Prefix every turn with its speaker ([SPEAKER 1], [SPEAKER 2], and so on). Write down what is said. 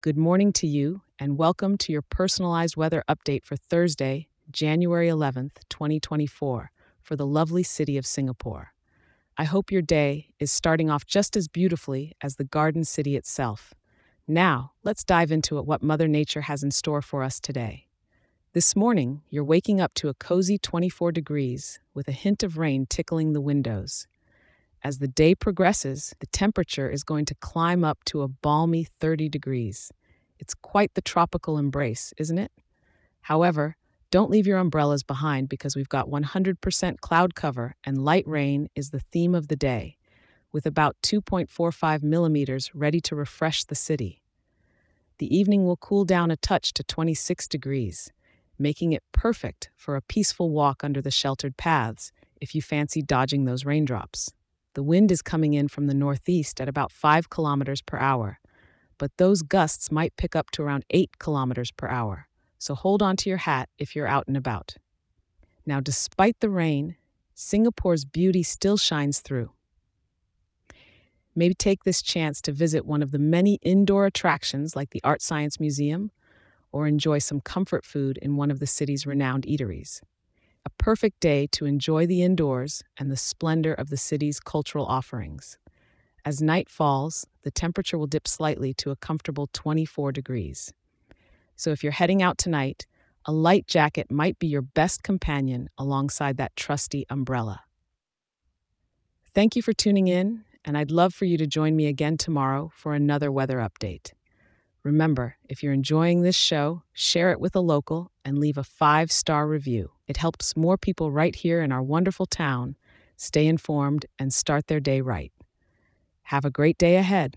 [SPEAKER 1] Good morning to you, and welcome to your personalized weather update for Thursday, January 11th, 2024, for the lovely city of Singapore. I hope your day is starting off just as beautifully as the garden city itself. Now, let's dive into what Mother Nature has in store for us today. This morning, you're waking up to a cozy 24 degrees with a hint of rain tickling the windows. As the day progresses, the temperature is going to climb up to a balmy 30 degrees. It's quite the tropical embrace, isn't it? However, don't leave your umbrellas behind because we've got 100% cloud cover and light rain is the theme of the day, with about 2.45 millimeters ready to refresh the city. The evening will cool down a touch to 26 degrees, making it perfect for a peaceful walk under the sheltered paths if you fancy dodging those raindrops. The wind is coming in from the northeast at about 5 kilometers per hour, but those gusts might pick up to around 8 kilometers per hour, so hold on to your hat if you're out and about. Now, despite the rain, Singapore's beauty still shines through. Maybe take this chance to visit one of the many indoor attractions like the ArtScience Museum or enjoy some comfort food in one of the city's renowned eateries perfect day to enjoy the indoors and the splendor of the city's cultural offerings. As night falls, the temperature will dip slightly to a comfortable 24 degrees. So if you're heading out tonight, a light jacket might be your best companion alongside that trusty umbrella. Thank you for tuning in, and I'd love for you to join me again tomorrow for another weather update. Remember, if you're enjoying this show, share it with a local and leave a five star review. It helps more people right here in our wonderful town stay informed and start their day right. Have a great day ahead.